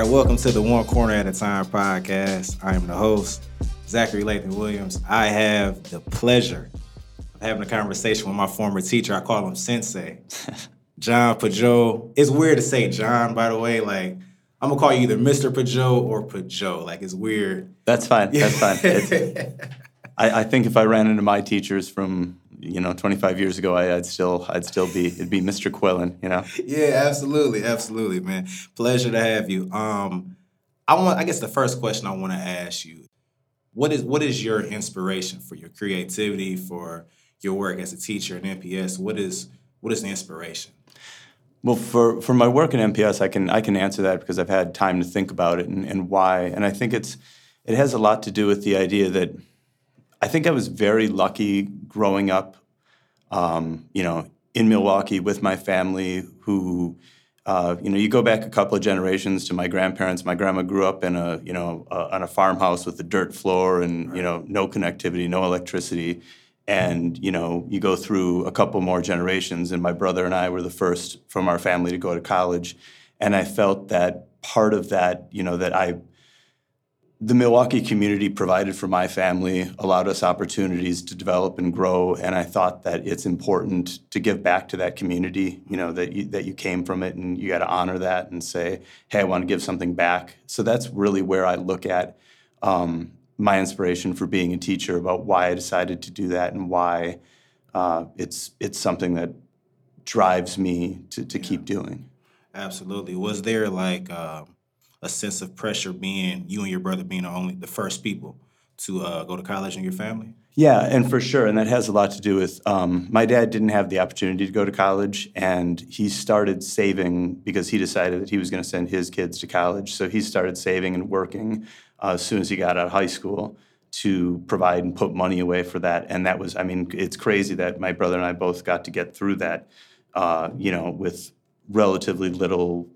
right, welcome to the One Corner at a Time podcast. I am the host, Zachary Lathan Williams. I have the pleasure of having a conversation with my former teacher. I call him Sensei, John Pajot. It's weird to say John, by the way. Like, I'm gonna call you either Mr. Pajot or Pajot. Like, it's weird. That's fine. That's fine. I, I think if I ran into my teachers from you know 25 years ago, I, would still I'd still be it'd be Mr. Quillen. You know. Yeah, absolutely, absolutely, man. Pleasure to have you. Um, I want. I guess the first question I want to ask you, what is what is your inspiration for your creativity for your work as a teacher at MPS? What is what is the inspiration? Well, for, for my work in MPS, I can I can answer that because I've had time to think about it and, and why. And I think it's it has a lot to do with the idea that I think I was very lucky growing up, um, you know, in Milwaukee with my family who, uh, you know, you go back a couple of generations to my grandparents. My grandma grew up in a, you know, uh, on a farmhouse with a dirt floor and, right. you know, no connectivity, no electricity. And, you know, you go through a couple more generations, and my brother and I were the first from our family to go to college. And I felt that part of that, you know, that I the Milwaukee community provided for my family, allowed us opportunities to develop and grow, and I thought that it's important to give back to that community. You know that you, that you came from it, and you got to honor that and say, "Hey, I want to give something back." So that's really where I look at um, my inspiration for being a teacher about why I decided to do that and why uh, it's it's something that drives me to to yeah. keep doing. Absolutely. Was there like? Um a sense of pressure being you and your brother being the only the first people to uh, go to college in your family? Yeah, and for sure, and that has a lot to do with um, my dad didn't have the opportunity to go to college, and he started saving because he decided that he was going to send his kids to college. So he started saving and working uh, as soon as he got out of high school to provide and put money away for that. And that was, I mean, it's crazy that my brother and I both got to get through that, uh, you know, with relatively little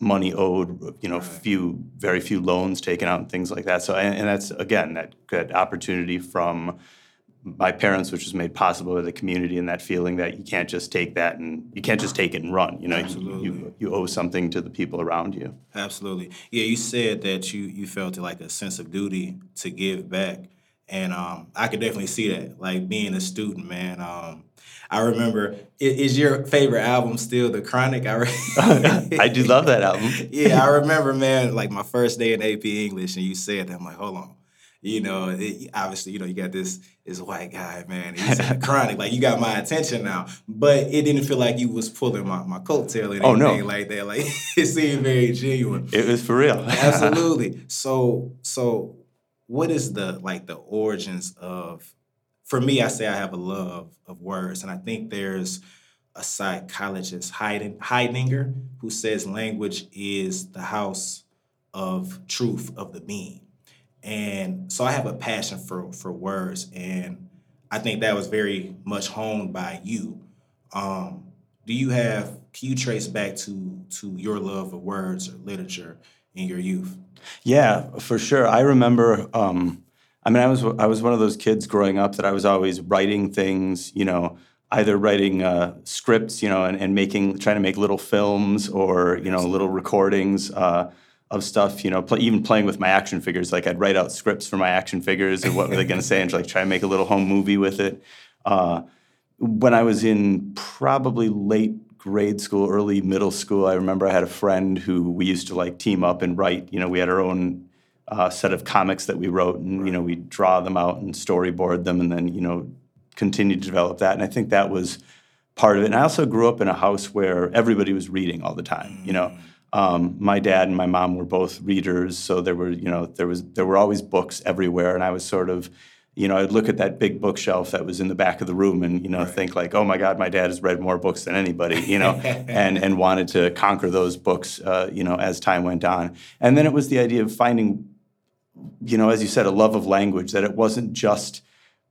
money owed, you know, few, very few loans taken out and things like that. So, and, and that's again that that opportunity from my parents, which was made possible by the community, and that feeling that you can't just take that and you can't just take it and run. You know, you, you, you owe something to the people around you. Absolutely, yeah. You said that you you felt like a sense of duty to give back, and um, I could definitely see that. Like being a student, man. Um, I remember. Is your favorite album still The Chronic? I, re- I do love that album. yeah, I remember, man. Like my first day in AP English, and you said that. I'm like, hold on. You know, it, obviously, you know, you got this this white guy, man. He's chronic. Like you got my attention now, but it didn't feel like you was pulling my, my coattail or anything oh, no. like that. Like it seemed very genuine. It was for real. Absolutely. So so, what is the like the origins of for me, I say I have a love of words, and I think there's a psychologist, Heidegger, who says language is the house of truth of the being. And so I have a passion for for words, and I think that was very much honed by you. Um, do you have? Can you trace back to to your love of words or literature in your youth? Yeah, for sure. I remember. Um, I mean, I was I was one of those kids growing up that I was always writing things, you know, either writing uh, scripts, you know, and, and making trying to make little films or you know little recordings uh, of stuff, you know, even playing with my action figures. Like I'd write out scripts for my action figures and what were they going to say, and like try to make a little home movie with it. Uh, when I was in probably late grade school, early middle school, I remember I had a friend who we used to like team up and write. You know, we had our own uh, set of comics that we wrote, and you know we draw them out and storyboard them, and then you know continue to develop that. And I think that was part of it. And I also grew up in a house where everybody was reading all the time. You know, um, my dad and my mom were both readers, so there were you know there was there were always books everywhere, and I was sort of you know, I'd look at that big bookshelf that was in the back of the room and, you know, right. think like, oh my God, my dad has read more books than anybody, you know, and, and wanted to conquer those books, uh, you know, as time went on. And then it was the idea of finding you know, as you said, a love of language, that it wasn't just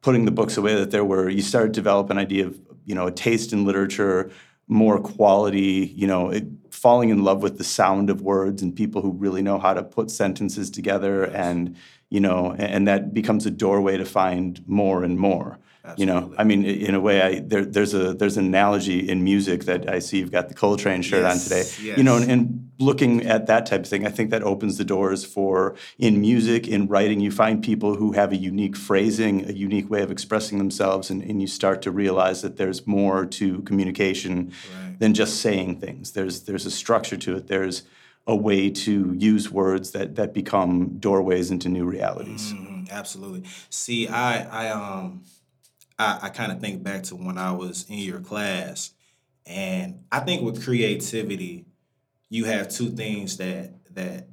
putting the books away, that there were, you started to develop an idea of, you know, a taste in literature, more quality, you know, it, falling in love with the sound of words and people who really know how to put sentences together and, you know, and, and that becomes a doorway to find more and more. You know, I mean, in a way, I there, there's a there's an analogy in music that I see you've got the Coltrane shirt on today. Yes, You know, and, and looking at that type of thing, I think that opens the doors for in music, in writing, you find people who have a unique phrasing, a unique way of expressing themselves, and, and you start to realize that there's more to communication Right. than just saying things. There's there's a structure to it. There's a way to use words that that become doorways into new realities. Mhm, absolutely. See, I I um I, I kind of think back to when I was in your class, and I think with creativity, you have two things that that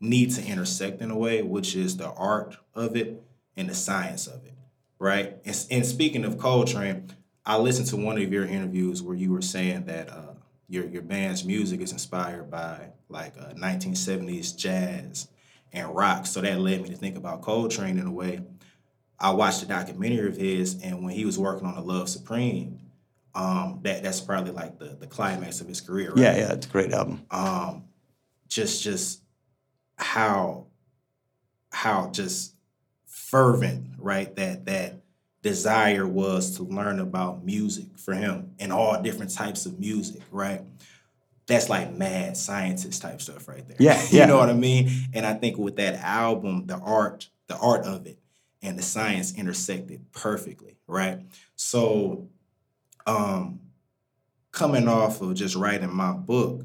need to intersect in a way, which is the art of it and the science of it, right? And, and speaking of Coltrane, I listened to one of your interviews where you were saying that uh, your your band's music is inspired by like uh, 1970s jazz and rock. So that led me to think about Coltrane in a way. I watched a documentary of his, and when he was working on the Love Supreme, um, that that's probably like the the climax of his career. Right? Yeah, yeah, it's a great album. um just just how how just fervent right that that desire was to learn about music for him and all different types of music right that's like mad scientist type stuff right there Yeah, you yeah. know what i mean and i think with that album the art the art of it and the science intersected perfectly right so um coming off of just writing my book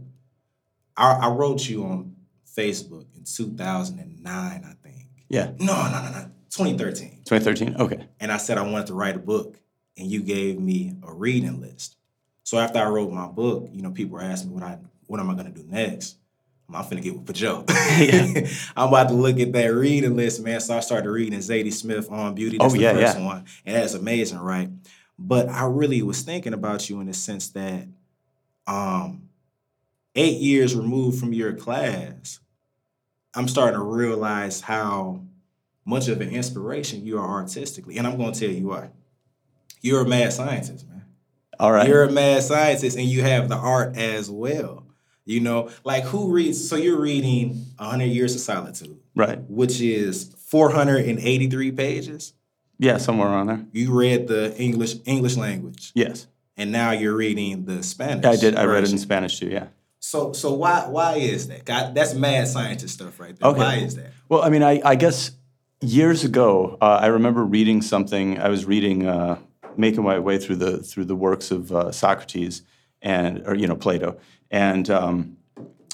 I, I wrote you on Facebook in 2009, I think. Yeah, No, no, no, no, 2013. 2013. Okay. And I said I wanted to write a book, and you gave me a reading list. So after I wrote my book, you know, people were asking me what I what am I gonna do next. I'm finna get with Joe. Yeah. I'm about to look at that reading list, man. So I started reading Zadie Smith on Beauty. That's Oh, the yeah, first yeah. one. And that's amazing, right? But I really was thinking about you in the sense that um eight years removed from your class, I'm starting to realize how much of an inspiration you are artistically. And I'm gonna tell you why. You're a mad scientist, man. All right. You're a mad scientist and you have the art as well. You know, like who reads so you're reading 100 Years of Solitude, right. which is 483 pages. Yeah, somewhere around there. You read the English English language Yes. and now you're reading the Spanish. I did. I read it in. Spanish too. Yeah. So so why why is that? God, that's mad scientist stuff right there. Okay. Why is that? Well, I mean, I, I guess years ago, uh, I remember reading something. I was reading, uh, making my way through the through the works of uh, Socrates and, or you know, Plato, and um,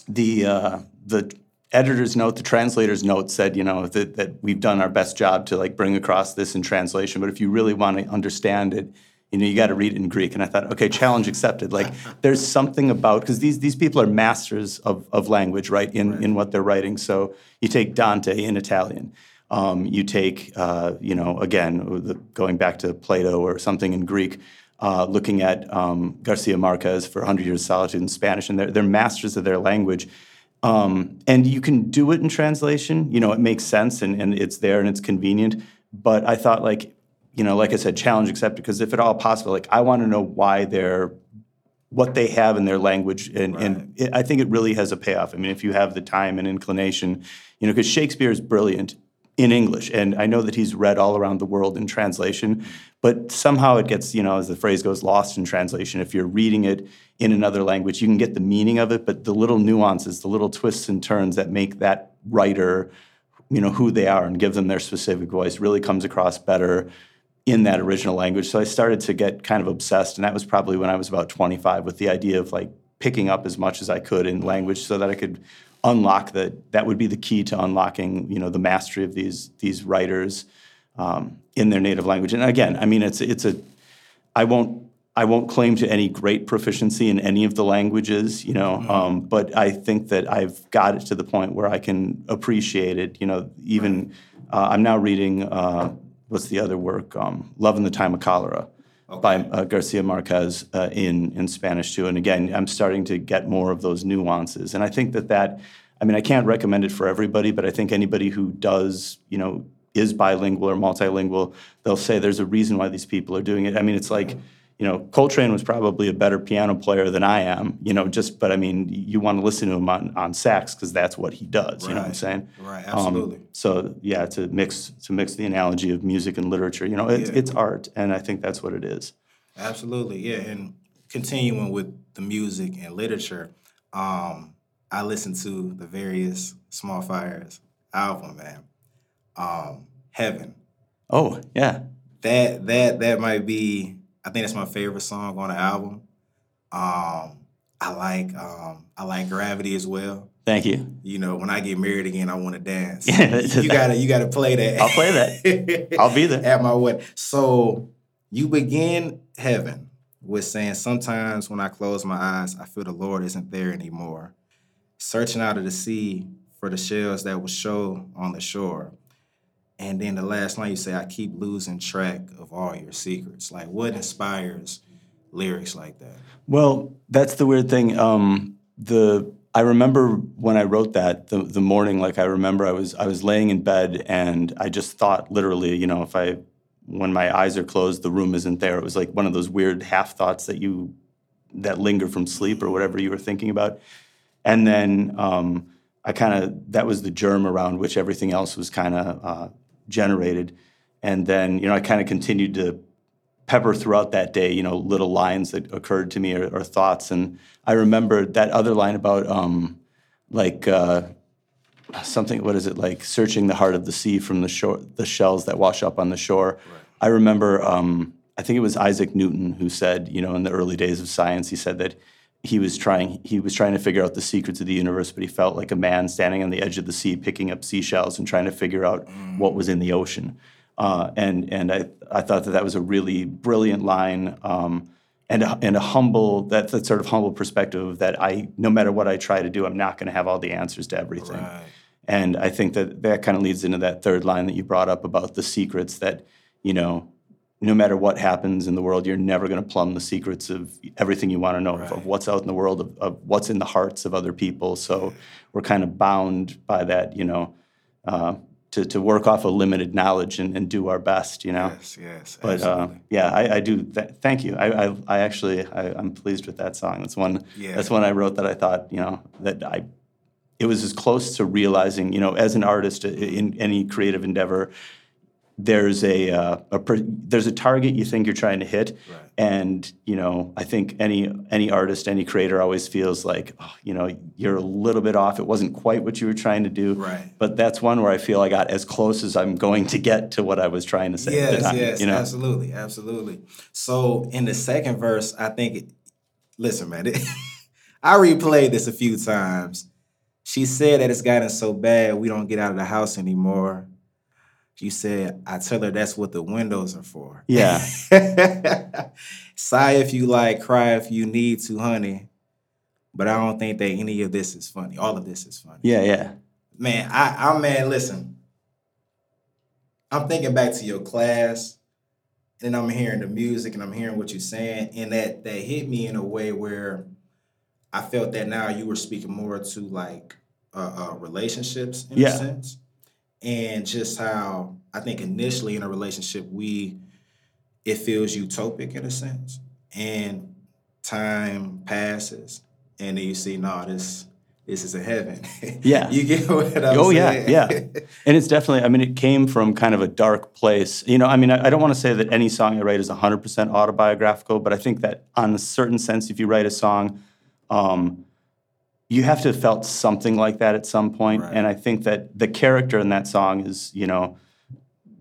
the uh, the editor's note, the translator's note said, you know, that, that we've done our best job to like bring across this in translation, but if you really want to understand it, you know, you got to read it in Greek. And I thought, okay, challenge accepted. Like, there's something about because these these people are masters of, of language, right? In in what they're writing. So you take Dante in Italian. Um, you take, uh, you know, again, the, going back to Plato or something in Greek. Uh, looking at um, Garcia Marquez for 100 Years of Solitude in Spanish, and they're, they're masters of their language. Um, and you can do it in translation. You know, it makes sense and, and it's there and it's convenient. But I thought, like, you know, like I said, challenge accepted because if at all possible, like, I want to know why they're what they have in their language, and, and it, I think it really has a payoff. I mean, if you have the time and inclination, you know, because Shakespeare is brilliant in English, and I know that he's read all around the world in translation, but somehow it gets, you know, as the phrase goes, lost in translation. If you're reading it in another language, you can get the meaning of it, but the little nuances, the little twists and turns that make that writer, you know, who they are and give them their specific voice really comes across better in that original language. So I started to get kind of obsessed, and that was probably when I was about 25 with the idea of like picking up as much as I could in language so that I could unlock that. That would be the key to unlocking, you know, the mastery of these these writers um, in their native language. And again, I mean, it's it's a I won't I won't claim to any great proficiency in any of the languages, you know, um, but I think that I've got it to the point where I can appreciate it. You know, even uh, I'm now reading uh, what's the other work, um, "Love in the Time of Cholera" by uh, Garcia Marquez uh, in in Spanish too. And again, I'm starting to get more of those nuances, and I think that that. I mean, I can't recommend it for everybody, but I think anybody who does, you know, is bilingual or multilingual, they'll say there's a reason why these people are doing it. I mean, it's like, you know, Coltrane was probably a better piano player than I am, you know, just, but I mean, you want to listen to him on, on sax because that's what he does, you know what I'm saying? Right, Um, absolutely. so yeah, to mix, to mix the analogy of music and literature, you know, it's, Yeah. it's art and I think that's what it is. Absolutely, yeah. And continuing with the music and literature, um, I listened to the various Small Fires album, man. Um, Heaven. Oh, yeah. That that that might be. I think that's my favorite song on the album. Um, I like um, I like Gravity as well. Thank you. You know, when I get married again, I want to dance. You gotta you gotta play that. I'll play that. I'll be there. at my wedding. So you begin heaven with saying, Sometimes when I close my eyes, I feel the Lord isn't there anymore. Searching out of the sea for the shells that will show on the shore. And then the last line you say, I keep losing track of all your secrets. Like what inspires lyrics like that? Well, that's the weird thing. Um, the I remember when I wrote that the the morning, like I remember I was I was laying in bed and I just thought literally, you know, if I when my eyes are closed, the room isn't there. It was like one of those weird half thoughts that you that linger from sleep or whatever you were thinking about. And then um, I kind of that was the germ around which everything else was kind of uh, generated. And then you know I kind of continued to pepper throughout that day, you know, little lines that occurred to me or, or thoughts. And I remember that other line about um, like uh, something. What is it like? Searching the heart of the sea from the shore, the shells that wash up on the shore. I remember. Um, I think it was Isaac Newton who said, you know, in the early days of science, he said that he was trying he was trying to figure out the secrets of the universe, but he felt like a man standing on the edge of the sea, picking up seashells and trying to figure out what was in the ocean. Uh, and and I, I thought that that was a really brilliant line um, and a, and a humble that that sort of humble perspective that I no matter what I try to do, I'm not going to have all the answers to everything. Right. And I think that that kind of leads into that third line that you brought up about the secrets that, you know, no matter what happens in the world, you're never going to plumb the secrets of everything you want to know of, of what's out in the world, of, of what's in the hearts of other people. So we're kind of bound by that, you know, uh, to, to work off a limited knowledge and, and do our best, you know. Yes, yes. But uh, yeah, I, I do. Th- thank you. I, I, I actually, I, I'm pleased with that song. That's one. Yeah. That's one I wrote that I thought, you know, that I. It was as close to realizing, you know, as an artist in any creative endeavor, there's a, uh, a per, there's a target you think you're trying to hit, Right. and you know, I think any any artist, any creator always feels like, oh, you know, you're a little bit off. It wasn't quite what you were trying to do. Right. But that's one where I feel I got as close as I'm going to get to what I was trying to say Yes, time. yes, you know? absolutely, absolutely. So in the second verse, I think, it, listen, man, it, I replayed this a few times. She said that it's gotten so bad we don't get out of the house anymore. You said, I tell her that's what the windows are for. Yeah. Sigh if you like, cry if you need to, honey. But I don't think that any of this is funny. All of this is funny. Yeah, yeah. Man, I, I man, listen. I'm thinking back to your class, and I'm hearing the music, and I'm hearing what you're saying, and that that hit me in a way where I felt that now you were speaking more to like uh, uh, relationships in Yeah. a sense, and just how I think initially in a relationship we it feels utopic in a sense, and time passes, and then you see, no, this this is a heaven. Yeah. you get what I'm oh saying? yeah, yeah. And it's definitely. I mean, it came from kind of a dark place. You know, I mean, I, I don't want to say that any song I write is 100% autobiographical, but I think that on a certain sense, if you write a song, um, you have to have felt something like that at some point. Right. And I think that the character in that song is, you know,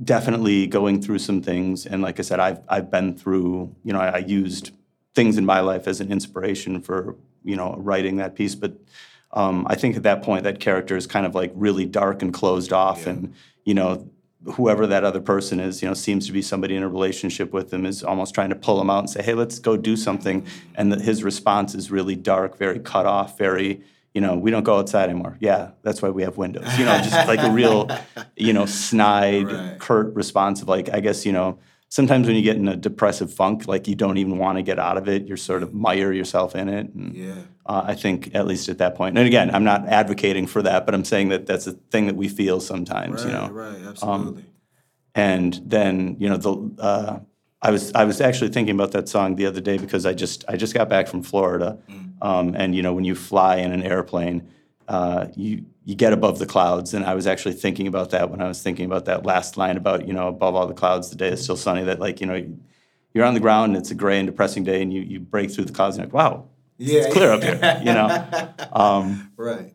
definitely going through some things. And like I said, I've I've been through. You know, I, I used things in my life as an inspiration for you know writing that piece, but um, I think at that point that character is kind of like really dark and closed off, Yeah. and you know whoever that other person is, you know, seems to be somebody in a relationship with him is almost trying to pull him out and say, "Hey, let's go do something," and that his response is really dark, very cut off, very. You know, we don't go outside anymore. Yeah, that's why we have windows. You know, just like a real, you know, snide, Right. curt response of like, I guess, you know, sometimes when you get in a depressive funk, like you don't even want to get out of it. You're sort of mire yourself in it. And, Yeah. uh, I think at least at that point. And again, I'm not advocating for that, but I'm saying that that's a thing that we feel sometimes, Right, you know. right, absolutely. And then, you know, the uh, I was I was actually thinking about that song the other day because I just I just got back from Florida, um, and you know when you fly in an airplane, uh, you you get above the clouds, and I was actually thinking about that when I was thinking about that last line about you know above all the clouds, the day is still sunny. That like you know you're on the ground and it's a gray and depressing day, and you you break through the clouds and you're like wow, Yeah. it's clear up here, you know. Um, right.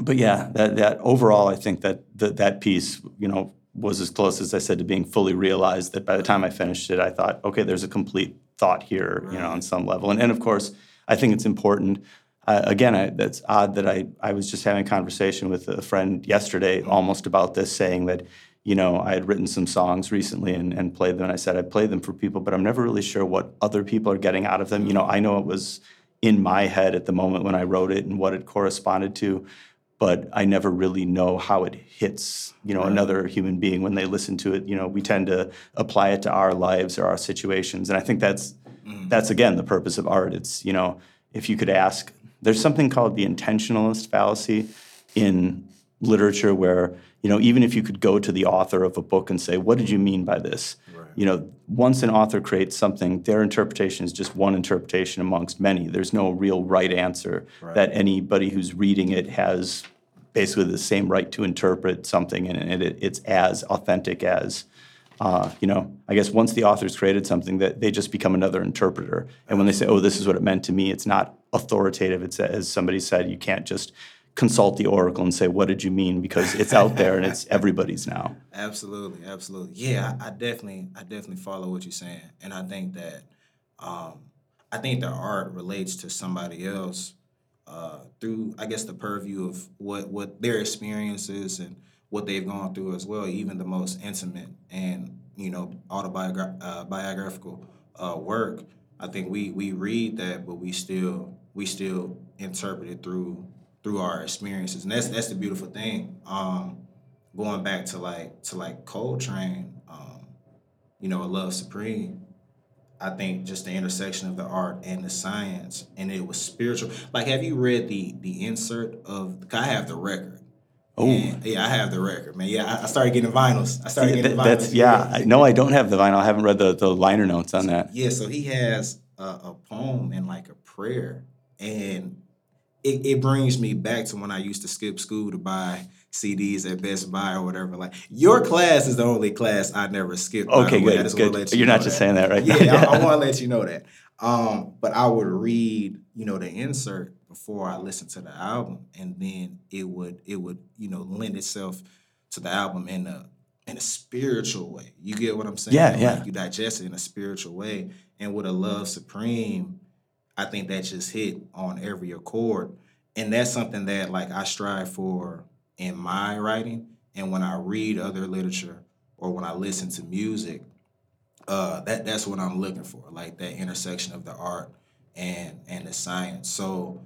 but yeah, that that overall, I think that that that piece, you know, was as close as I said to being fully realized. That by the time I finished it, I thought, okay, there's a complete thought here, you know, on some level. And and of course, I think it's important. Uh, again, I, that's odd that I I was just having a conversation with a friend yesterday, almost about this, saying that. You know, I had written some songs recently and, and played them. And I said I played them for people, but I'm never really sure what other people are getting out of them. You know, I know it was in my head at the moment when I wrote it and what it corresponded to but I never really know how it hits, you know, another human being when they listen to it. You know, we tend to apply it to our lives or our situations, and I think that's that's again the purpose of art. It's you know, if you could ask, there's something called the intentionalist fallacy in literature where you know even if you could go to the author of a book and say what did you mean by this? You know once an author creates something their interpretation is just one interpretation amongst many. There's no real right answer that anybody who's reading it has basically the same right to interpret something and it, it's as authentic as uh, you know i guess once the author's created something that they just become another interpreter. And when they say oh this is what it meant to me it's not authoritative. It's as somebody said you can't just consult the oracle and say what did you mean? because it's out there and it's everybody's now. Absolutely, absolutely. Yeah, I, I definitely, I definitely follow what you're saying, and I think that, um, I think the art relates to somebody else uh, through, I guess, the purview of what what their experiences and what they've gone through as well, even the most intimate and you know autobiographical uh, uh, work. I think we we read that, but we still we still interpret it through through our experiences, and that's that's the beautiful thing. Um, going back to like to like Coltrane, um, you know, Love Supreme. I think just the intersection of the art and the science, and it was spiritual. Like, have you read the the insert of? I have the record. Oh. Yeah, I have the record, man. Yeah, I, I started getting vinyls. I started Yeah, getting that- vinyls. that's yeah I, no i don't have the vinyl i haven't read the, the liner notes on that Yeah, so he has a, a poem and like a prayer, and it, it brings me back to when I used to skip school to buy CDs at Best Buy or whatever. Like your class is the only class I never skipped. okay way. I good, good. you you're not just that. saying that right Yeah, I, I want to let you know that. Um, but I would read, you know, the insert before I listened to the album, and then it would it would you know lend itself to the album in a in a spiritual way. You get what I'm saying? Yeah, Like, yeah. you digest it in a spiritual way, and with a love supreme, I think that just hit on every accord, and that's something that like I strive for in my writing, and when I read other literature or when I listen to music uh, that that's what I'm looking for, like that intersection of the art and and the science. So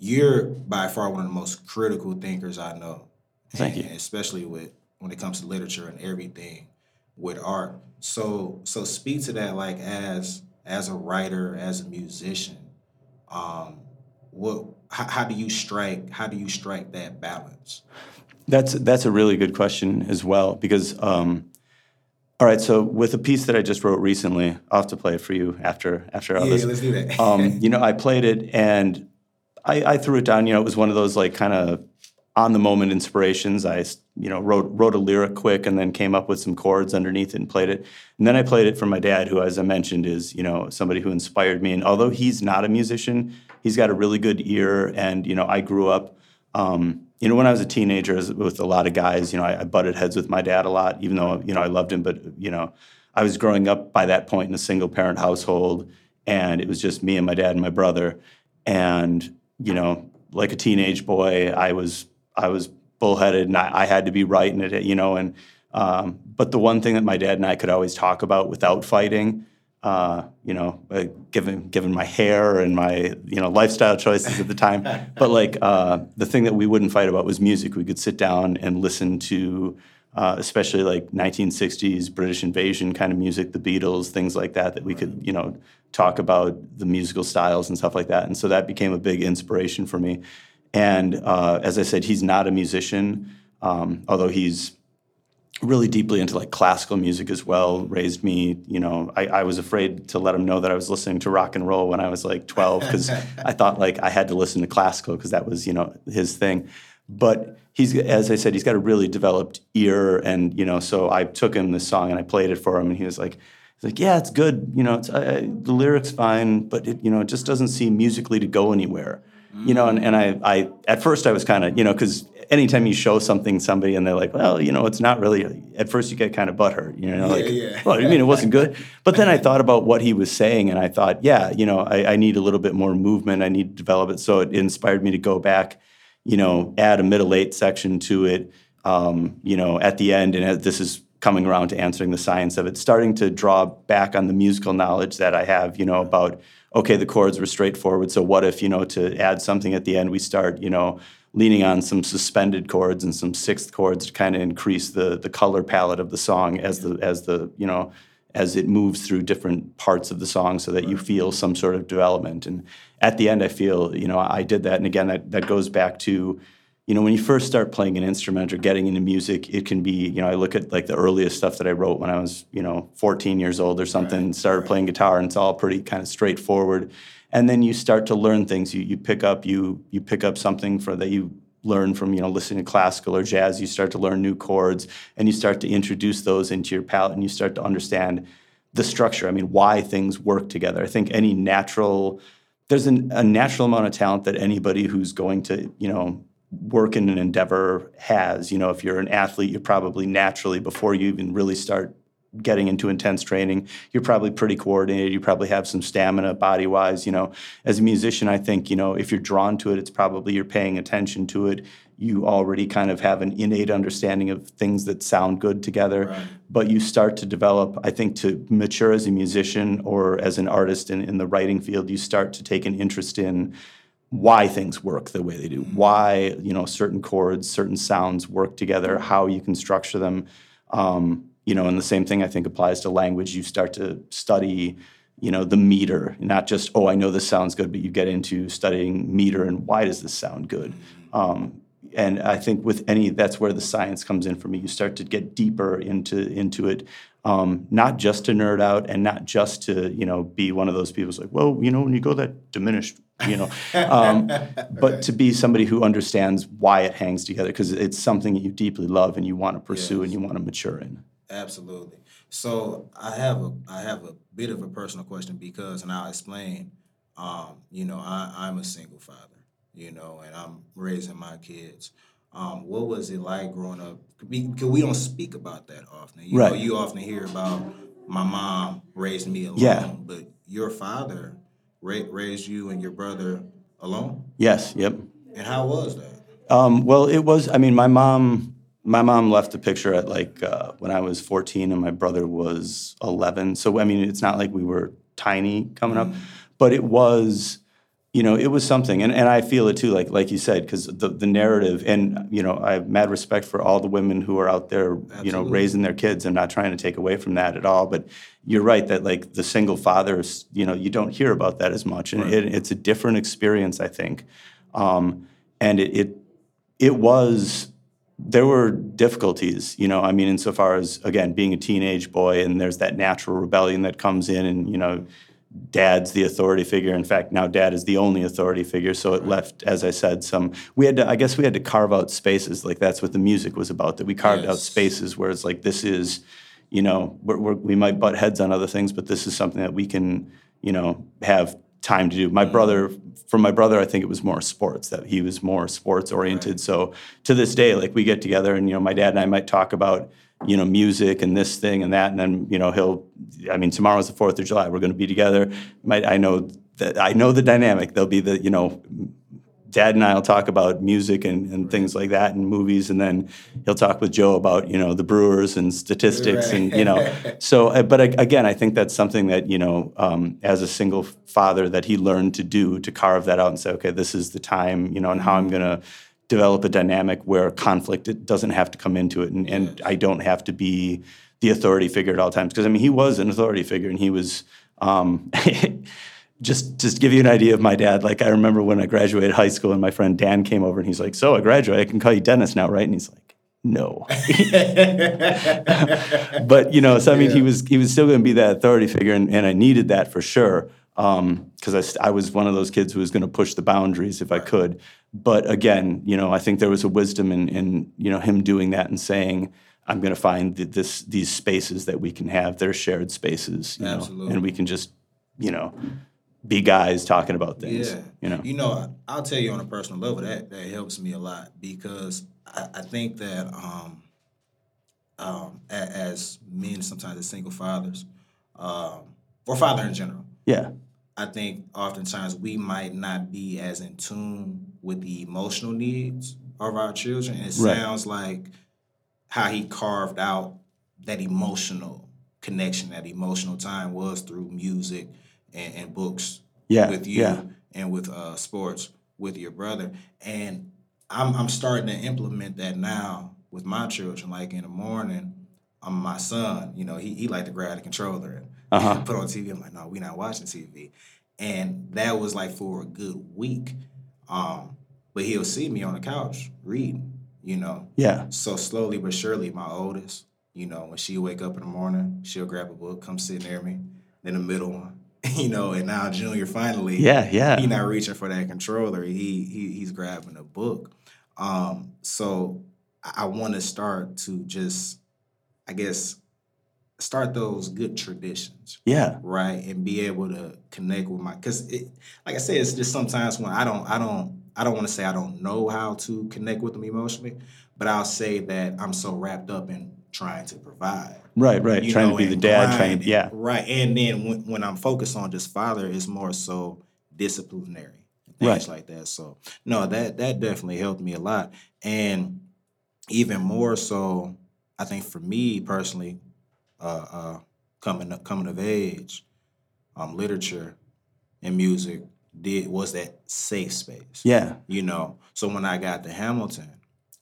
you're by far one of the most critical thinkers I know. Thank you. Especially with when it comes to literature and everything with art. So so speak to that like as as a writer, as a musician. Um, what how, how do you strike how do you strike that balance? That's that's a really good question as well because um, all right so with a piece that I just wrote recently I'll have to play it for you after after all Yeah, this let's do that. um, you know I played it and I, I threw it down you know it was one of those like kind of on the moment inspirations. I you know wrote wrote a lyric quick and then came up with some chords underneath it and played it. And then I played it for my dad who as I mentioned is you know somebody who inspired me. And although he's not a musician he's got a really good ear. And you know I grew up um, you know, when I was a teenager, with a lot of guys, you know, I, I butted heads with my dad a lot, even though you know I loved him. But you know, I was growing up by that point in a single parent household, and it was just me and my dad and my brother. And you know, like a teenage boy, I was I was bullheaded, and I, I had to be right in it, you know. And um, but the one thing that my dad and I could always talk about without fighting uh, you know, uh, given given my hair and my you know lifestyle choices at the time. but like uh, the thing that we wouldn't fight about was music. We could sit down and listen to, uh, especially like 1960s British invasion kind of music, the Beatles, things like that. That we could you know talk about the musical styles and stuff like that. And so that became a big inspiration for me. And uh, as I said, he's not a musician, um, although he's really deeply into like classical music as well. Raised me, you know, I, I was afraid to let him know that I was listening to rock and roll when I was like 12 because I thought like I had to listen to classical because that was, you know, his thing. But he's, as I said, he's got a really developed ear, and you know, so I took him this song and I played it for him, and he was like. He's like, yeah, it's good. You know, it's, I, the lyrics fine, but it, you know, it just doesn't seem musically to go anywhere. You know, and, and I, I at first I was kind of, you know, because anytime you show something to somebody and they're like, well, you know, it's not really. At first you get kind of butthurt. You know, like, yeah. well, you mean it wasn't good? But then I thought about what he was saying, and I thought, yeah, you know, I, I need a little bit more movement. I need to develop it. So it inspired me to go back, you know, add a middle eight section to it. Um, you know, at the end, and this is coming around to answering the science of it, starting to draw back on the musical knowledge that I have, you know, about okay, the chords were straightforward. So what if, you know, to add something at the end, we start, you know, leaning on some suspended chords and some sixth chords to kind of increase the the color palette of the song as the as the, you know, as it moves through different parts of the song so that you feel some sort of development. And at the end I feel, you know, I did that. And again, that, that goes back to you know, when you first start playing an instrument or getting into music, it can be, you know, I look at like the earliest stuff that I wrote when I was, you know, 14 years old or something, Right, started right. playing guitar and it's all pretty kind of straightforward. And then you start to learn things. You, you pick up you you pick up something for that you learn from, you know, listening to classical or jazz, you start to learn new chords and you start to introduce those into your palette and you start to understand the structure. I mean, why things work together. I think any natural there's an, a natural amount of talent that anybody who's going to, you know, work in an endeavor has. You know, if you're an athlete, you're probably naturally, before you even really start getting into intense training, you're probably pretty coordinated. You probably have some stamina body wise. You know, as a musician, I think, you know, if you're drawn to it, it's probably you're paying attention to it. You already kind of have an innate understanding of things that sound good together. Right. But you start to develop, I think, to mature as a musician or as an artist in, in the writing field, you start to take an interest in why things work the way they do, why you know certain chords, certain sounds work together, how you can structure them. Um, you know, and the same thing I think applies to language. You start to study, you know, the meter, not just oh I know this sounds good, but you get into studying meter and why does this sound good. Um, and I think with any that's where the science comes in for me. You start to get deeper into into it, um, not just to nerd out and not just to you know be one of those people who's like, well, you know, when you go that diminished, you know, um, but to be somebody who understands why it hangs together because it's something that you deeply love and you want to pursue and you want to mature in. Absolutely. So I have a I have a bit of a personal question because, and I'll explain. Um, you know, I, I'm a single father. You know, and I'm raising my kids. Um, what was it like growing up? Because we don't speak about that often. You know, Right. you often hear about my mom raised me alone, Yeah. but your father ra- raised you and your brother alone. Yes. Yep. And how was that? Um, well, it was. I mean, my mom. My mom left a picture at like uh, when I was 14 and my brother was 11. So I mean, it's not like we were tiny coming up, but it was. You know, it was something, and, and I feel it too. Like like you said, because the the narrative, and you know, I have mad respect for all the women who are out there, you know, raising their kids. I'm not trying to take away from that at all, but you're right that like the single fathers, you know, you don't hear about that as much, and Right. it, it's a different experience, I think. Um, and it, it it was there were difficulties you know i mean insofar as again being a teenage boy and there's that natural rebellion that comes in and you know dad's the authority figure. In fact now dad is the only authority figure. So it left as i said some we had to i guess we had to carve out spaces. Like that's what the music was about that we carved out spaces where it's like this is you know we're, we're, we might butt heads on other things but this is something that we can you know have time to do. My mm. brother for my brother i think it was more sports that he was more sports oriented so to this day like we get together and you know my dad and i might talk about you know music and this thing and that and then you know he'll i mean tomorrow's the 4th of july we're going to be together. My, i know that i know the dynamic. There'll be the you know dad and I'll talk about music and, and things like that and movies, and then he'll talk with Joe about you know the Brewers and statistics and you know. So, uh, but again, I think that's something that you know, um, as a single father, that he learned to do to carve that out and say, okay, this is the time, you know, and how I'm going to develop a dynamic where conflict doesn't have to come into it, and, and I don't have to be the authority figure at all times because I mean he was an authority figure and he was. Um, just just give you an idea of my dad, like I remember when I graduated high school and my friend Dan came over and he's like, "So I graduated, I can call you Dennis now, right?" And he's like, no. but you know, so I mean, he was he was still going to be that authority figure, and, and I needed that for sure um, because I, I was one of those kids who was going to push the boundaries if I could. But again, you know, I think there was a wisdom in, in you know him doing that and saying, "I'm going to find th- this these spaces that we can have. They're shared spaces, you know, and we can just, you know, be guys talking about things. Yeah. You know, You know, I'll tell you on a personal level that that helps me a lot because I, I think that um, um, as men, sometimes as single fathers, um, or father in general, yeah, I think oftentimes we might not be as in tune with the emotional needs of our children. And it Right. sounds like how he carved out that emotional connection, that emotional time was through music and, and books yeah, with you yeah, and with uh, sports with your brother. And I'm I'm starting to implement that now with my children. Like in the morning, um, my son, you know, he he like to grab the controller and Uh-huh. put on TV. I'm like, no, we're not watching TV. And that was like for a good week. Um, but he'll see me on the couch reading, you know. yeah, So slowly but surely, my oldest, you know, when she wake up in the morning, she'll grab a book, come sit near me. Then the middle one, you know, and now Junior finally, yeah, yeah. he's not reaching for that controller. He, he he's grabbing a book. Um, so I, want to start to just, I guess, start those good traditions yeah. right and be able to connect with my because it like i said it's just sometimes when i don't i don't i don't want to say i don't know how to connect with them emotionally but i'll say that i'm so wrapped up in trying to provide Right, right. you trying know, to be the dad, trying grind yeah, right and then when, when i'm focused on just father it's more so disciplinary things like that. So no that that definitely helped me a lot. And even more so i think for me personally uh, uh, coming up, coming of age, um, literature and music did was that safe space. yeah, You know, so when I got to Hamilton,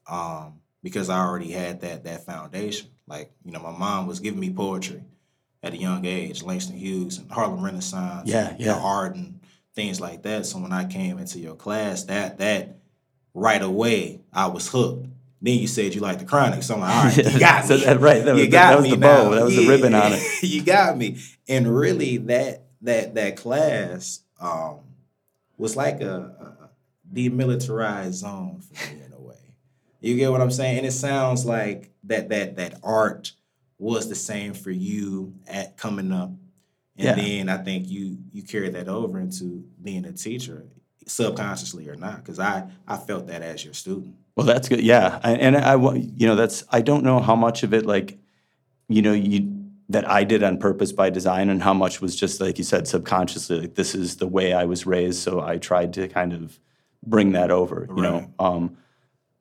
um, because I already had that that foundation, like you know, my mom was giving me poetry at a young age, Langston Hughes and Harlem Renaissance, Yeah, yeah. and things like that. So when I came into your class, that that right away I was hooked. Then you said you like the chronic, so I'm like, all right, you got So me. that- right, that was you the- got that was me the bow, now. that was the ribbon on it. you got me. And really, that that that class um, was like a, a demilitarized zone for me in a way. You get what I'm saying? And it sounds like that that that art was the same for you at coming up. And Yeah. then I think you you carried that over into being a teacher, subconsciously or not, because I I felt that as your student. Well, that's good. Yeah, I- and I, you know, that's I don't know how much of it like, you know, you that I did on purpose by design, and how much was just like you said subconsciously. Like this is the way I was raised, so I tried to kind of bring that over. You Right. know, um,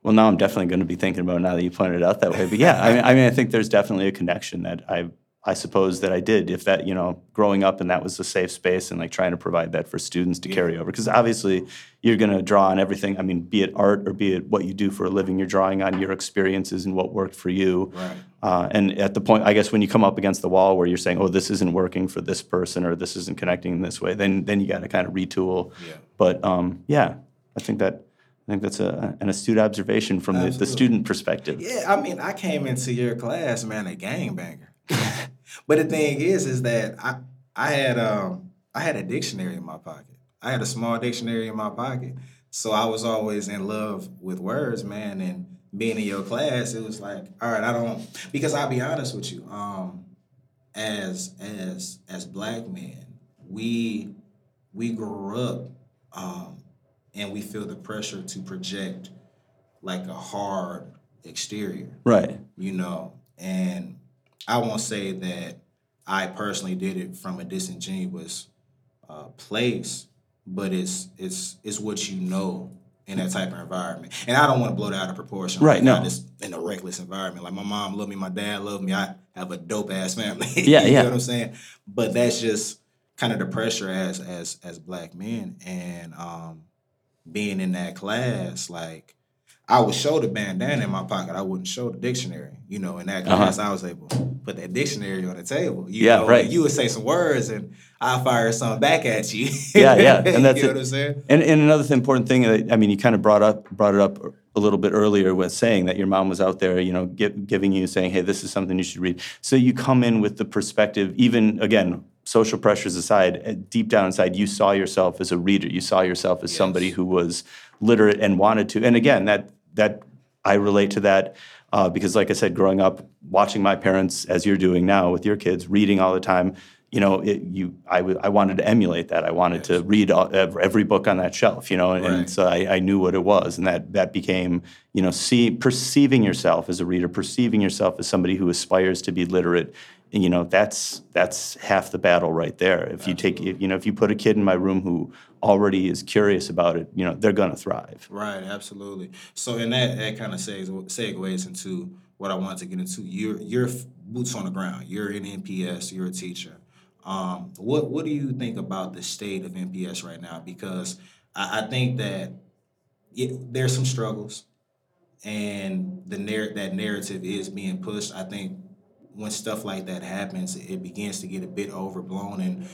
well, now I'm definitely going to be thinking about it now that you pointed it out that way. But yeah, I mean, I mean, I think there's definitely a connection that I I suppose that I did. If that you know, growing up and that was a safe space, and like trying to provide that for students to carry over, because obviously you're going to draw on everything. I mean, be it art or be it what you do for a living, you're drawing on your experiences and what worked for you. Right. Uh, and at the point, I guess when you come up against the wall where you're saying, "Oh, this isn't working for this person," or "This isn't connecting in this way," then then you got to kind of retool. Yeah. But um, yeah, I think that I think that's a, an astute observation from the, the student perspective. Yeah, I mean, I came into your class, man, a gangbanger. but the thing is, is that I I had um I had a dictionary in my pocket. I had a small dictionary in my pocket. So I was always in love with words, man, and being in your class, it was like, all right, I don't because I'll be honest with you, um, as as as black men, we we grew up um and we feel the pressure to project like a hard exterior Right. you know. And I won't say that I personally did it from a disingenuous uh, place, but it's it's it's what you know in that type of environment. And I don't want to blow that out of proportion. Right, Like, no. Just in a reckless environment. Like my mom loved me, my dad loved me. I have a dope ass family. Yeah, you yeah. know what I'm saying? But that's just kind of the pressure as as as black men and um being in that class, like I would show the bandana in my pocket. I wouldn't show the dictionary. You know, in that Uh-huh. class, I was able to put that dictionary on the table. You Yeah, know, right. You would say some words, and I fire something back at you. Yeah, yeah, and that's you know it. what I'm saying. And, and another th- important thing, that- I mean, you kind of brought up brought it up a little bit earlier with saying that your mom was out there, you know, gi- giving you, saying, hey, this is something you should read. So you come in with the perspective, even, again, social pressures aside, uh, deep down inside, you saw yourself as a reader. You saw yourself as somebody who was literate and wanted to. And again, that, that, I relate to that uh, because, like I said, growing up, watching my parents, as you're doing now with your kids, reading all the time, you know, it, you, I, w- I wanted to emulate that. I wanted to read all, every book on that shelf, you know, and, and so I, I knew what it was, and that that became, you know, see perceiving yourself as a reader, perceiving yourself as somebody who aspires to be literate. You know, that's that's half the battle right there. If you take, if, you know, if you put a kid in my room who already is curious about it, you know, they're gonna thrive. Right, absolutely. So, and that that kind of segs, segues into what I wanted to get into. You're you're boots on the ground. You're in MPS. You're a teacher. Um, what what do you think about the state of MPS right now? Because I, I think that it, there's some struggles, and the narr- that narrative is being pushed. I think when stuff like that happens, it begins to get a bit overblown, and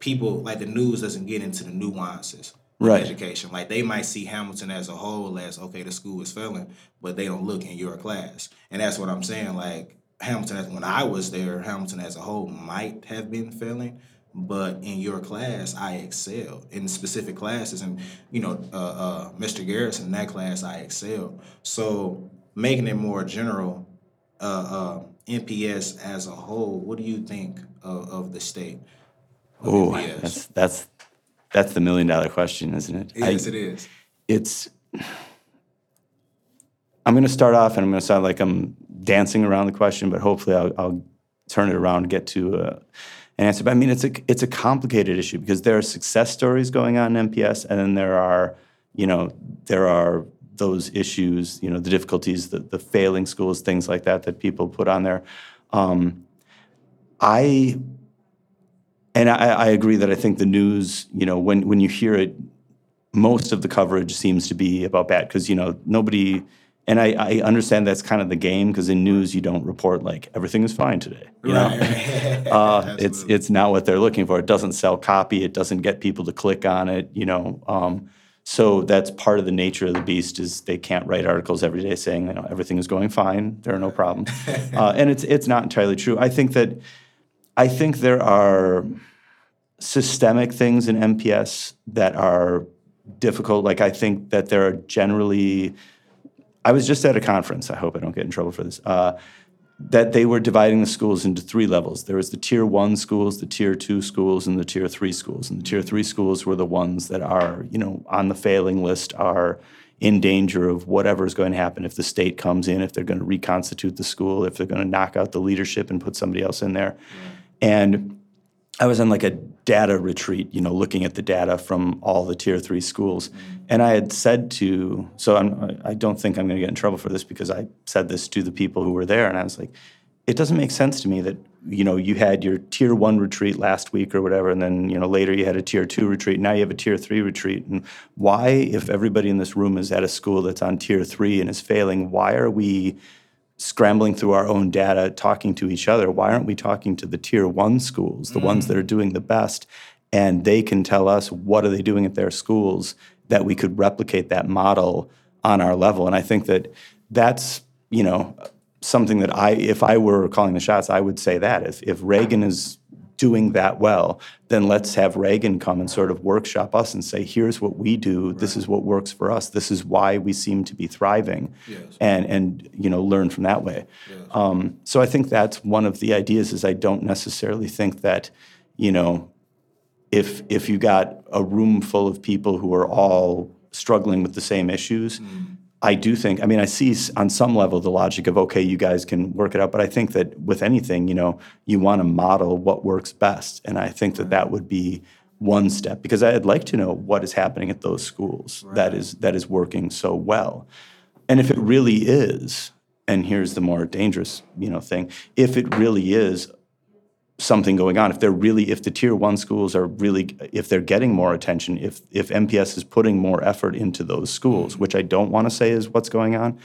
people like the news doesn't get into the nuances of Right. education. Like they might see Hamilton as a whole as okay, the school is failing, but they don't look in your class, and that's what I'm saying. Like Hamilton, when I was there, Hamilton as a whole might have been failing. But in your class, I excelled in specific classes, and you know, uh, uh, Mr. Garrison that class, I excelled. So making it more general, uh, uh, MPS as a whole, what do you think of, of the state Oh, that's that's that's the million dollar question, isn't it? I- yes, it is. it's I'm going to start off and I'm going to sound like I'm dancing around the question, but hopefully I'll, I'll turn it around and get to uh, an answer. But I mean, it's a it's a complicated issue because there are success stories going on in MPS, and then there are you know there are those issues, you know, the difficulties, the, the failing schools, things like that that people put on there. Um, I and I, I agree that I think the news, you know, when when you hear it, most of the coverage seems to be about bad because you know nobody and I, I understand that's kind of the game because in news you don't report like everything is fine today you know? Right. uh, it's it's not what they're looking for. It doesn't sell copy. It doesn't get people to click on it you know? Um, so that's part of the nature of the beast is they can't write articles every day saying you know everything is going fine there are no problems uh, and it's it's not entirely true I think that I think there are systemic things in MPS that are difficult. Like I think that there are generally. I was just at a conference. I hope I don't get in trouble for this. Uh, that they were dividing the schools into three levels. There was the tier one schools, the tier two schools, and the tier three schools. And the tier three schools were the ones that are, you know, on the failing list, are in danger of whatever is going to happen if the state comes in, if they're going to reconstitute the school, if they're going to knock out the leadership and put somebody else in there. And I was on like a data retreat, you know, looking at the data from all the tier three schools. Mm-hmm. And I had said to, so I'm, I don't think I'm going to get in trouble for this because I said this to the people who were there. And I was like, it doesn't make sense to me that, you know, you had your tier one retreat last week or whatever. And then, you know, later you had a tier two retreat. Now you have a tier three retreat. And why, if everybody in this room is at a school that's on tier three and is failing, why are we scrambling through our own data, talking to each other. Why aren't we talking to the tier one schools, the ones mm. that are doing the best, and they can tell us what are they doing at their schools that we could replicate that model on our level. And I think that that's you know something that I, if I were calling the shots, I would say that if if Reagan is doing that well, then let's have Reagan come and sort of workshop us and say, here's what we do. This is what works for us. This is why we seem to be thriving, Yes. and and you know learn from that way. Um, so I think that's one of the ideas. Is I don't necessarily think that you know if if you got a room full of people who are all struggling with the same issues. Mm. I do think, I mean, I see on some level the logic of, okay, you guys can work it out, but I think that with anything, you know, you want to model what works best. And I think that that would be one step because I'd like to know what is happening at those schools that is that is working so well. And if it really is, and here's the more dangerous, you know, thing, if it really is something going on if they're really if the tier one schools are really if they're getting more attention if if mps is putting more effort into those schools mm. which i don't want to say is what's going on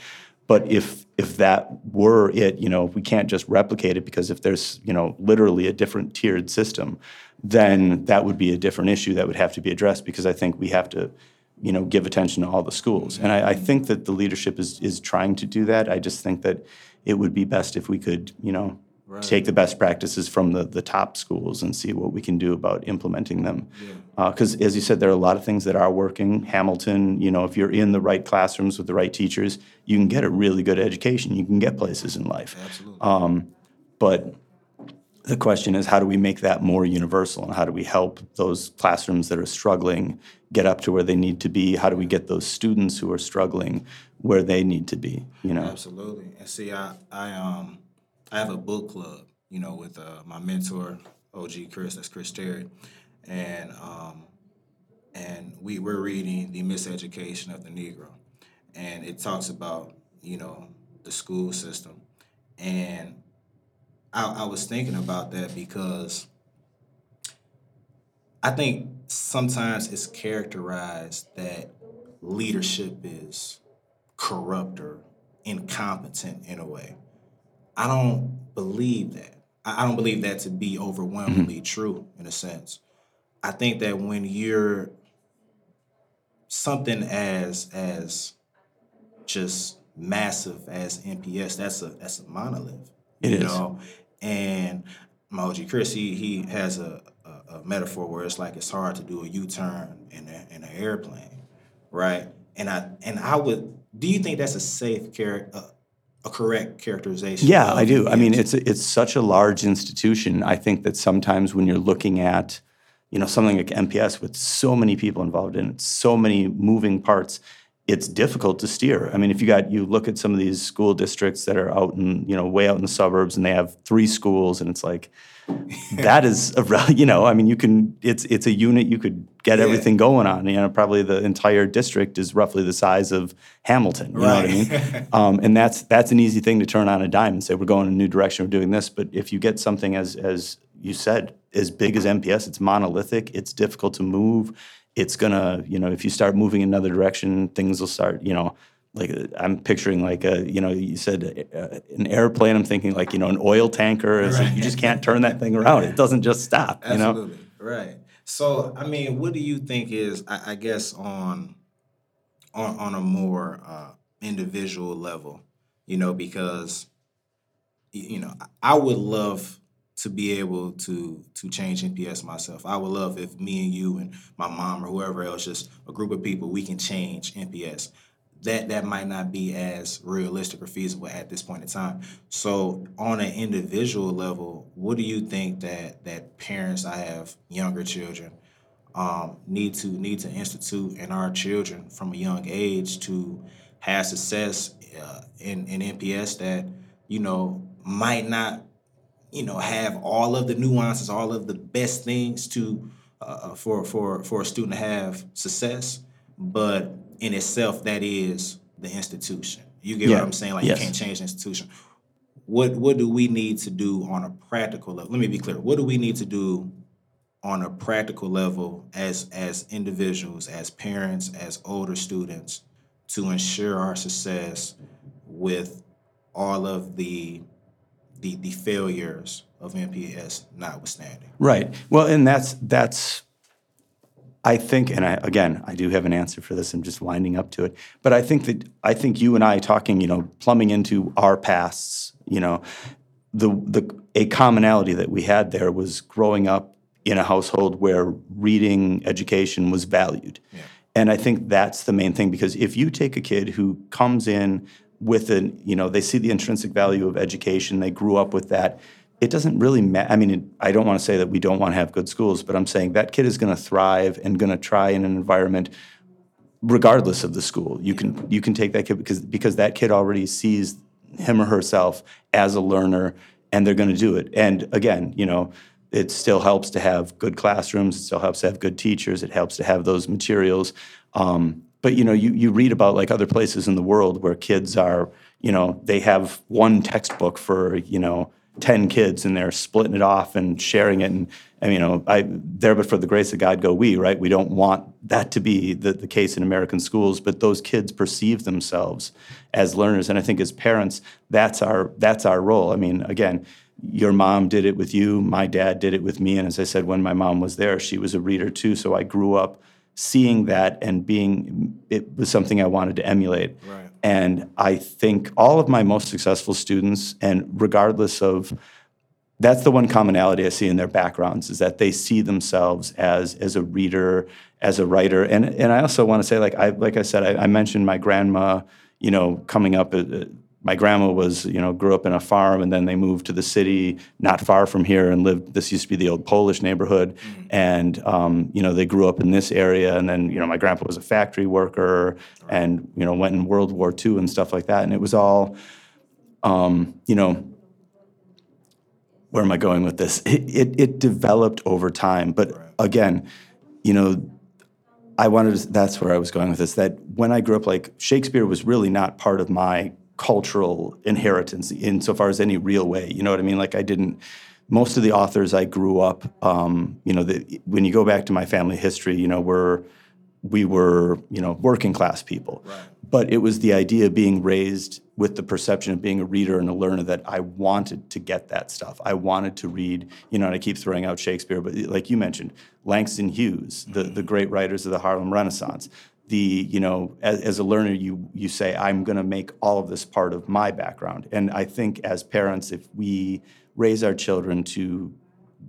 but if if that were it you know we can't just replicate it because if there's you know literally a different tiered system then that would be a different issue that would have to be addressed because i think we have to you know, give attention to all the schools. And I, I mm. think that the leadership is, is trying to do that. I just think that it would be best if we could, you know, take the best practices from the, the top schools and see what we can do about implementing them. Because as you said, there are a lot of things that are working. Hamilton, you know, if you're in the right classrooms with the right teachers, you can get a really good education. You can get places in life. Absolutely. But the question is, how do we make that more universal? And how do we help those classrooms that are struggling get up to where they need to be? How do we get those students who are struggling where they need to be? You know, Absolutely. And see, I, I um I have a book club, you know, with uh, my mentor, OG Chris, that's Chris Terry. And um and we we're reading The Miseducation of the Negro. And it talks about, you know, the school system. And I, I was thinking about that because I think sometimes it's characterized that leadership is corrupt or incompetent in a way. I don't believe that. I don't believe that to be overwhelmingly true in a sense. I think that when you're something as as just massive as MPS, that's a that's a monolith. It you is. know? And my OG Chris, he, he has a, a, a metaphor where it's like it's hard to do a U-turn in a, in an airplane, right? And I and I would. Do you think that's a safe character? uh, a correct characterization? Yeah, I do. I mean, it's it's such a large institution. I think that sometimes when you're looking at, you know, something like MPS with so many people involved in it, so many moving parts, it's difficult to steer. I mean, if you got you look at some of these school districts that are out in, you know, way out in the suburbs and they have three schools and it's like that is a you know, I mean, you can it's it's a unit you could get Yeah. everything going on. You know, probably the entire district is roughly the size of Hamilton. You know what I mean? Um, and that's that's an easy thing to turn on a dime and say we're going in a new direction, we're doing this. But if you get something as as you said, as big as MPS, it's monolithic, it's difficult to move. It's gonna, you know, if you start moving in another direction, things will start, you know, like I'm picturing like a, you know, you said uh, an airplane. I'm thinking like, you know, an oil tanker. It's like you just can't turn that thing around. It doesn't just stop. You know. Absolutely. Right. So, I mean, what do you think is, I, I guess, on on on a more uh, individual level? You know, because you know, I would love to be able to to change MPS myself. I would love if me and you and my mom or whoever else, just a group of people, we can change MPS. That that might not be as realistic or feasible at this point in time. So, on an individual level, what do you think that that parents? I have younger children um, need to need to institute in our children from a young age to have success uh, in in MPS that you know might not you know have all of the nuances, all of the best things to uh, for for for a student to have success, but in itself that is the institution. You get Yeah. what I'm saying? Like Yes. you can't change the institution. What what do we need to do on a practical level? Let me be clear. What do we need to do on a practical level as as individuals, as parents, as older students to ensure our success with all of the the, the failures of MPS notwithstanding. Right. Well, and that's that's. I think, and I, again, I do have an answer for this. I'm just winding up to it. But I think that I think you and I talking, you know, plumbing into our pasts, you know, the the a commonality that we had there was growing up in a household where reading education was valued. And I think that's the main thing because if you take a kid who comes in with an, you know, they see the intrinsic value of education, they grew up with that, it doesn't really matter. I mean, it, I don't want to say that we don't want to have good schools, but I'm saying that kid is going to thrive and going to try in an environment regardless of the school. You can you can take that kid because because that kid already sees him or herself as a learner and they're going to do it. And again, you know, it still helps to have good classrooms, it still helps to have good teachers, it helps to have those materials. Um, but you know, you you read about like other places in the world where kids are, you know, they have one textbook for, you know, 10 kids and they're splitting it off and sharing it. And, and you know i there but for the grace of god go we right? We don't want that to be the, the case in american schools but those kids perceive themselves as learners. And i think as parents that's our that's our role. I mean again your mom did it with you my dad did it with me. And as i said when my mom was there she was a reader too. So i grew up seeing that and being it was something I wanted to emulate. Right. And I think all of my most successful students, and regardless of that's the one commonality I see in their backgrounds is that they see themselves as as a reader, as a writer, and and I also want to say like I like I said I, I mentioned my grandma, you know, coming up. Uh, uh, My grandma was you know grew up in a farm and then they moved to the city not far from here and lived. This used to be the old Polish neighborhood, and um, you know they grew up in this area. And then you know my grandpa was a factory worker and you know went in World War II and stuff like that. And it was all um, you know where am I going with this? It, it, it developed over time. But again, you know, I wanted to, that's where I was going with this, that when I grew up, like Shakespeare was really not part of my cultural inheritance insofar as any real way. You know what I mean? Like I didn't, most of the authors I grew up, um, you know, the, when you go back to my family history, you know, we're, we were, you know, working class people. Right. But it was the idea of being raised with the perception of being a reader and a learner that I wanted to get that stuff. I wanted to read, you know, and I keep throwing out Shakespeare, but like you mentioned, Langston Hughes, the, the great writers of the Harlem Renaissance. The, you know, as, as a learner, you you say, I'm gonna make all of this part of my background. And I think as parents, if we raise our children to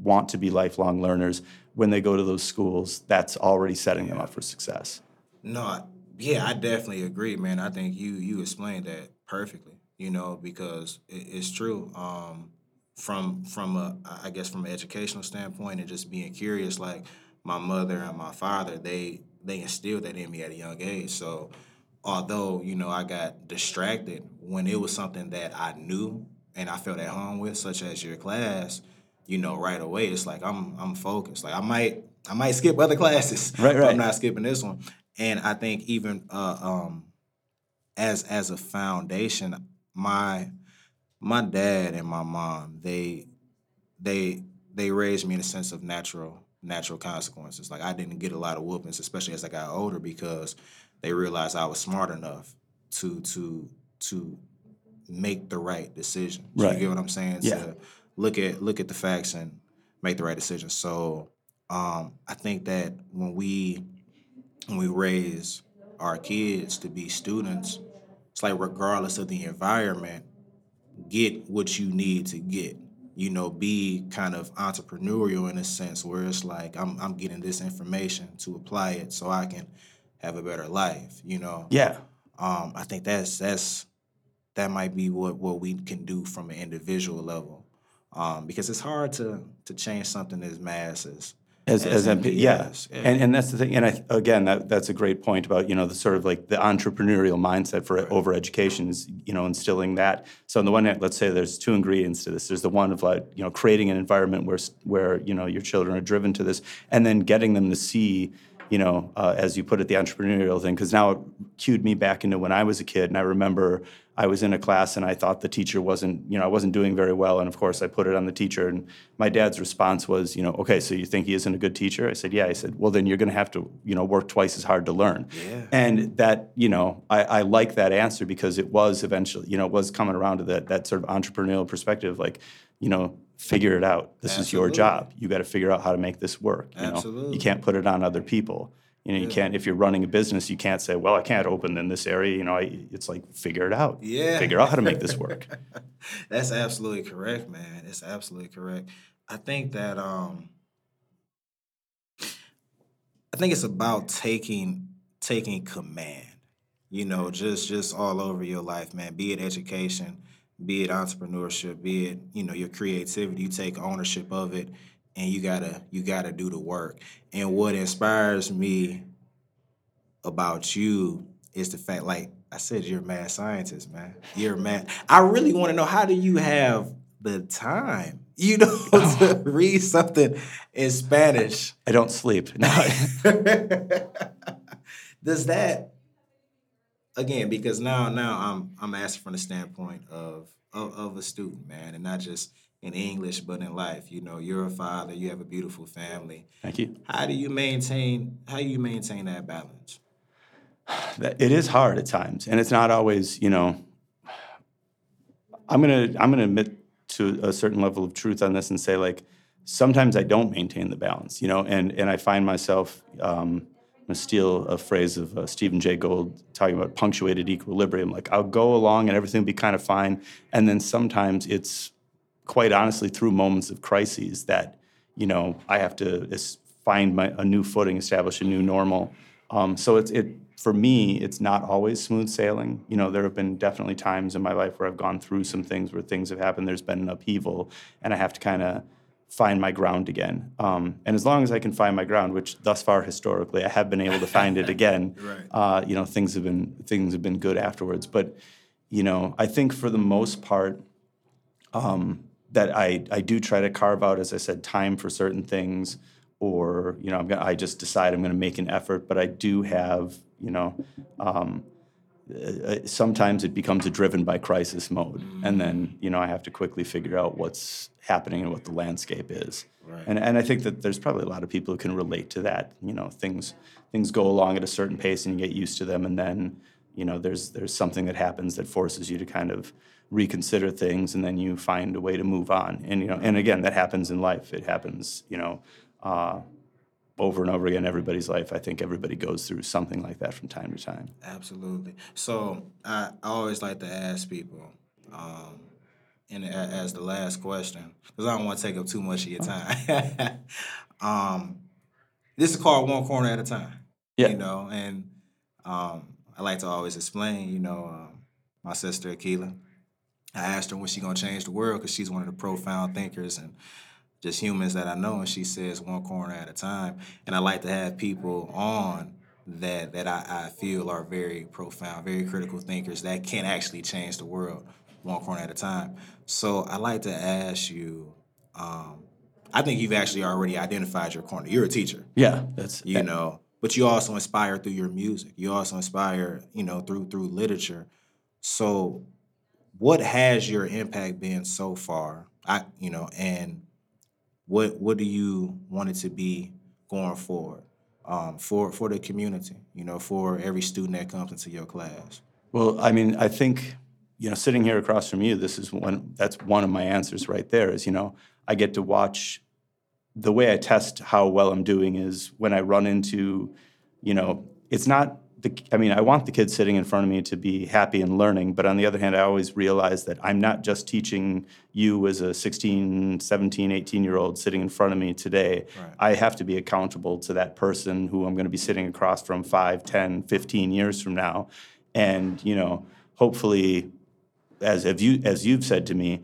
want to be lifelong learners, when they go to those schools, that's already setting them up for success. No, yeah, I definitely agree, man. I think you you explained that perfectly. You know, because it, it's true. Um, from from a I guess from an educational standpoint and just being curious, like my mother and my father, they they instilled that in me at a young age. So although you know I got distracted when it was something that I knew and I felt at home with, such as your class, you know, right away it's like I'm I'm focused. Like I might I might skip other classes, Right, but right. I'm not skipping this one. And I think even uh, um, as as a foundation, my my dad and my mom they they they raised me in a sense of natural natural consequences. Like I didn't get a lot of whoopings, especially as I got older, because they realized I was smart enough to to to make the right decision. So Right. You get what I'm saying? Yeah. To look at look at the facts and make the right decision. So um, I think that when we when we raise our kids to be students, it's like regardless of the environment, get what you need to get. You know, be kind of entrepreneurial in a sense where it's like I'm I'm getting this information to apply it so I can have a better life. You know, Yeah. um, I think that's that's that might be what what we can do from an individual level, um, because it's hard to to change something as mass as As, as, MP, yeah. MPS, yeah. And, and that's the thing. And I, again, that, that's a great point about, you know, the sort of like the entrepreneurial mindset for over education is, you know, instilling that. So on the one hand, let's say there's two ingredients to this. There's the one of like, you know, creating an environment where, where, you know, your children are driven to this and then getting them to see, you know, uh, as you put it, the entrepreneurial thing. Because now it cued me back into when I was a kid. And I remember I was in a class and I thought the teacher wasn't, you know, I wasn't doing very well. And of course, I put it on the teacher. And my dad's response was, you know, okay, so you think he isn't a good teacher? I said, yeah. I said, well, then you're going to have to, you know, work twice as hard to learn. Yeah. And that, you know, I, I like that answer because it was eventually, you know, it was coming around to that that sort of entrepreneurial perspective, like, you know, figure it out. This is your job. You got to figure out how to make this work. You know, Absolutely. you can't put it on other people. You know, you can't if you're running a business, you can't say, "Well, I can't open in this area." You know, I, it's like figure it out. Yeah. figure out how to make this work. That's absolutely correct, man. It's absolutely correct. I think that um I think it's about taking taking command. You know, just just all over your life, man. Be it education, be it entrepreneurship, be it, you know, your creativity, you take ownership of it and you gotta you gotta do the work. And what inspires me about you is the fact, like I said, you're a mad scientist, man. You're a mad. I really want to know how do you have the time, you know, to read something in Spanish? I don't sleep. No, Does that again? Because now, now I'm I'm asking from the standpoint of, of of a student, man, and not just in English, but in life. You know, you're a father. You have a beautiful family. thank you. How do you maintain? How do you maintain that balance? It is hard at times, and it's not always, you know. I'm gonna I'm gonna admit to a certain level of truth on this and say like sometimes I don't maintain the balance, you know, and and I find myself um, to steal a phrase of uh, Stephen Jay Gould talking about punctuated equilibrium. Like I'll go along and everything will be kind of fine, and then sometimes it's quite honestly through moments of crises that you know I have to find my, a new footing, establish a new normal. Um, so it's it for me. It's not always smooth sailing. You know, there have been definitely times in my life where I've gone through some things where things have happened. There's been an upheaval, and I have to kind of find my ground again. Um, and as long as I can find my ground, which thus far historically I have been able to find it again, Right. uh, you know, things have been things have been good afterwards. But you know, I think for the most part, um, that I I do try to carve out, as I said, time for certain things, or you know, I'm gonna, I just decide I'm going to make an effort. But I do have, you know. Um, uh, sometimes it becomes a driven by crisis mode and then you know i have to quickly figure out what's happening and what the landscape is Right. and, and i think that there's probably a lot of people who can relate to that you know things things go along at a certain pace and you get used to them and then you know there's there's something that happens that forces you to kind of reconsider things and then you find a way to move on and you know and again that happens in life it happens you know uh, over and over again everybody's life i think everybody goes through something like that from time to time Absolutely. So I, I always like to ask people, um, and as the last question, because I don't want to take up too much of your time. um, this is called one corner at a time. Yeah. You know, and um, I like to always explain. You know, um, my sister Akila. I asked her when she gonna change the world because she's one of the profound thinkers and just humans that I know, and she says one corner at a time. And I like to have people on that that I, I feel are very profound, very critical thinkers that can actually change the world one corner at a time. So I like to ask you. Um, I think you've actually already identified your corner. You're a teacher, yeah that's you know, but you also inspire through your music. You also inspire, you know, through through literature. So, what has your impact been so far? I, you know, and what what do you want it to be going forward um, for for the community? You know, for every student that comes into your class. Well, I mean, I think, you know, sitting here across from you, this is one, that's one of my answers right there is, you know, I get to watch, the way I test how well I'm doing is when I run into, you know, it's not the, I mean, I want the kids sitting in front of me to be happy and learning, but on the other hand, I always realize that I'm not just teaching you as a 16, 17, 18 year old sitting in front of me today. Right. I have to be accountable to that person who I'm going to be sitting across from 5, 10, 15 years from now. And, you know, hopefully, as have you as you've said to me,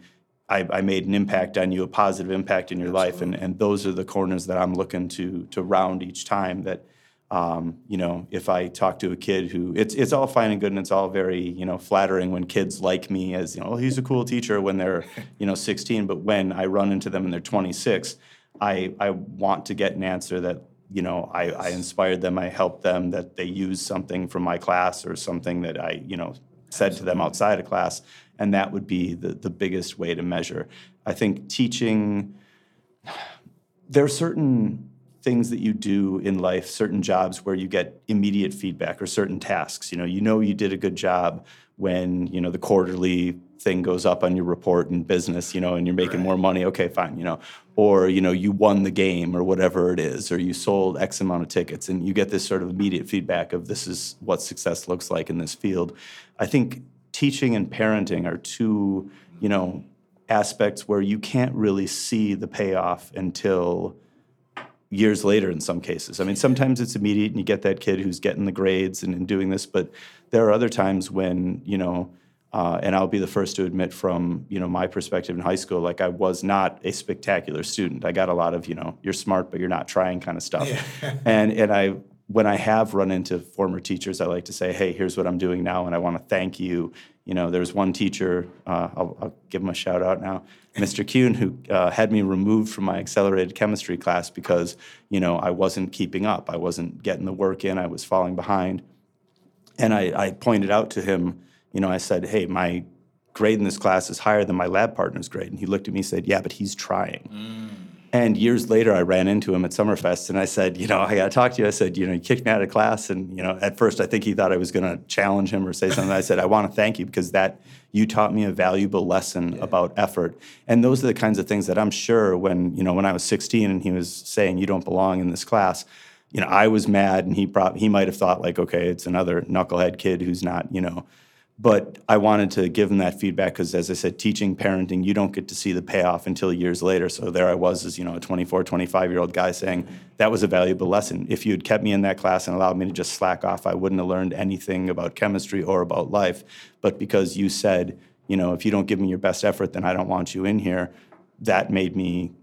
I, I made an impact on you, a positive impact in your life, and, and those are the corners that I'm looking to to round each time. That um, you know, if I talk to a kid who it's it's all fine and good and it's all very you know flattering when kids like me as you know, oh, he's a cool teacher when they're you know 16, but when I run into them and they're 26, I I want to get an answer that you know I, I inspired them, I helped them, that they use something from my class or something that I you know said to them outside of class, and that would be the the biggest way to measure. I think teaching there are certain things that you do in life, certain jobs where you get immediate feedback or certain tasks. You know, you know you did a good job when, you know, the quarterly thing goes up on your report in business, you know, and you're making Right. more money, okay, fine, you know. Or, you know, you won the game or whatever it is, or you sold X amount of tickets and you get this sort of immediate feedback of this is what success looks like in this field. I think teaching and parenting are two, you know, aspects where you can't really see the payoff until years later in some cases. I mean, sometimes it's immediate and you get that kid who's getting the grades and, and doing this, but there are other times when, you know, uh, and I'll be the first to admit from, you know, my perspective in high school, like I was not a spectacular student. I got a lot of, you know, you're smart, but you're not trying kind of stuff. and, and I, when I have run into former teachers, I like to say, hey, here's what I'm doing now, and I want to thank you. You know, there was one teacher, uh, I'll, I'll give him a shout out now, Mr. Kuhn, who uh, had me removed from my accelerated chemistry class because, you know, I wasn't keeping up. I wasn't getting the work in, I was falling behind. And I, I pointed out to him, you know, I said, hey, my grade in this class is higher than my lab partner's grade. And he looked at me and said, yeah, but he's trying. And years later, I ran into him at Summerfest and I said, you know, I got to talk to you. I said, you know, you kicked me out of class. And, you know, at first I think he thought I was going to challenge him or say something. I said, I want to thank you because that, you taught me a valuable lesson about effort. And those are the kinds of things that I'm sure when, you know, when I was 16 and he was saying, you don't belong in this class, you know, I was mad, and he prob- he might have thought like, okay, it's another knucklehead kid who's not, you know. But I wanted to give him that feedback because, as I said, teaching parenting, you don't get to see the payoff until years later. So there I was as, you know, a 24, 25 year old guy saying, that was a valuable lesson. If you had kept me in that class and allowed me to just slack off, I wouldn't have learned anything about chemistry or about life. But because you said, you know, if you don't give me your best effort, then I don't want you in here, that made me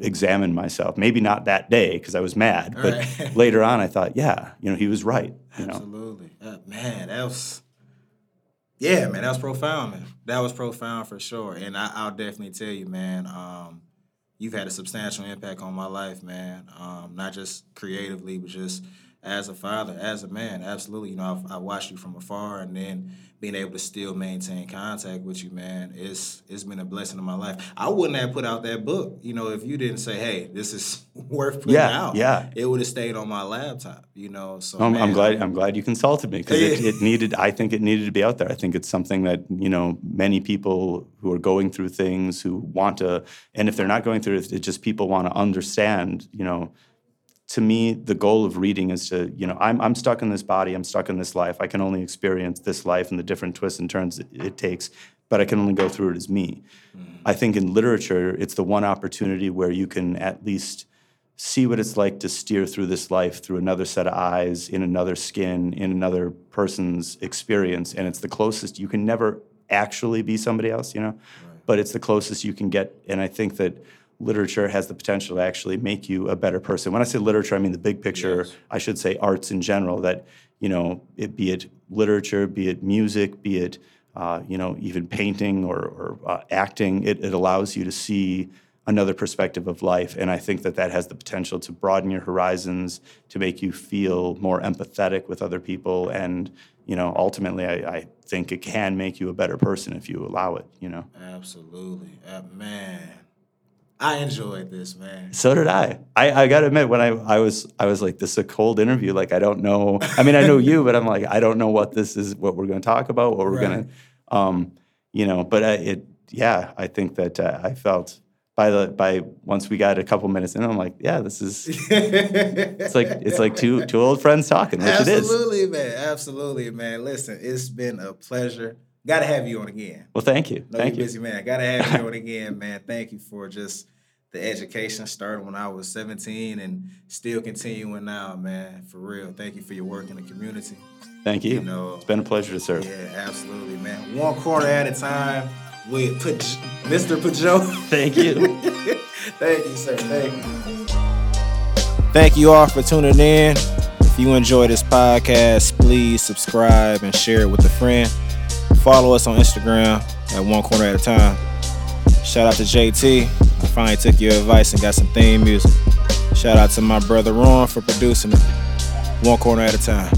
examine myself. Maybe not that day because I was mad, but Right. later on I thought, yeah, you know, he was right. You know, Absolutely. Uh, man, that was yeah, man, that was profound, man. That was profound for sure. And I, I'll definitely tell you, man, um, you've had a substantial impact on my life, man. Um, not just creatively, but just as a father, as a man. Absolutely. You know, I've, I watched you from afar and then being able to still maintain contact with you, man, it's it's been a blessing in my life. I wouldn't have put out that book, you know, if you didn't say, hey, this is worth putting Yeah, out. yeah. It would have stayed on my laptop, you know. So I'm, I'm glad. I'm glad you consulted me because it, it needed. I think it needed to be out there. I think it's something that you know many people who are going through things who want to, and if they're not going through it, it's just people want to understand. You know, to me, the goal of reading is to you know I'm I'm stuck in this body. I'm stuck in this life. I can only experience this life and the different twists and turns it, it takes. But I can only go through it as me. Mm. I think in literature, it's the one opportunity where you can at least see what it's like to steer through this life through another set of eyes, in another skin, in another person's experience. And it's the closest you can never actually be somebody else, you know? But it's the closest you can get. And I think that literature has the potential to actually make you a better person. When I say literature, I mean the big picture, I should say arts in general, that, you know, it, be it literature, be it music, be it, uh, you know, even painting or, or uh, acting, it, it allows you to see another perspective of life. And I think that that has the potential to broaden your horizons, to make you feel more empathetic with other people. And, you know, ultimately, I, I think it can make you a better person if you allow it, you know. Absolutely. Uh, man. I enjoyed this, man. So did I. I, I gotta admit, when I, I was I was like, this is a cold interview. Like I don't know. I mean, I know you, but I'm like, I don't know what this is, what we're gonna talk about, what we're gonna, um, you know. But I, it, yeah, I think that uh, I felt by the by once we got a couple minutes in, I'm like, yeah, this is it's like it's like two two old friends talking, which it is. Absolutely, man. Absolutely, man. Listen, it's been a pleasure. Got to have you on again. Well, thank you, No, thank you. busy, man. Got to have you on again, man. Thank you for just the education started when I was 17 and still continuing now, man. For real. Thank you for your work in the community. Thank you. You know, It's been a pleasure to serve. yeah, absolutely, man. One quarter at a time with Paj- Mr. Pajot. Thank you. Thank you, sir. Thank you. Thank you all for tuning in. If you enjoy this podcast, please subscribe and share it with a friend. Follow us on Instagram at One Corner at a Time. Shout out to JT. I finally took your advice and got some theme music. Shout out to my brother Ron for producing it. One corner at a time.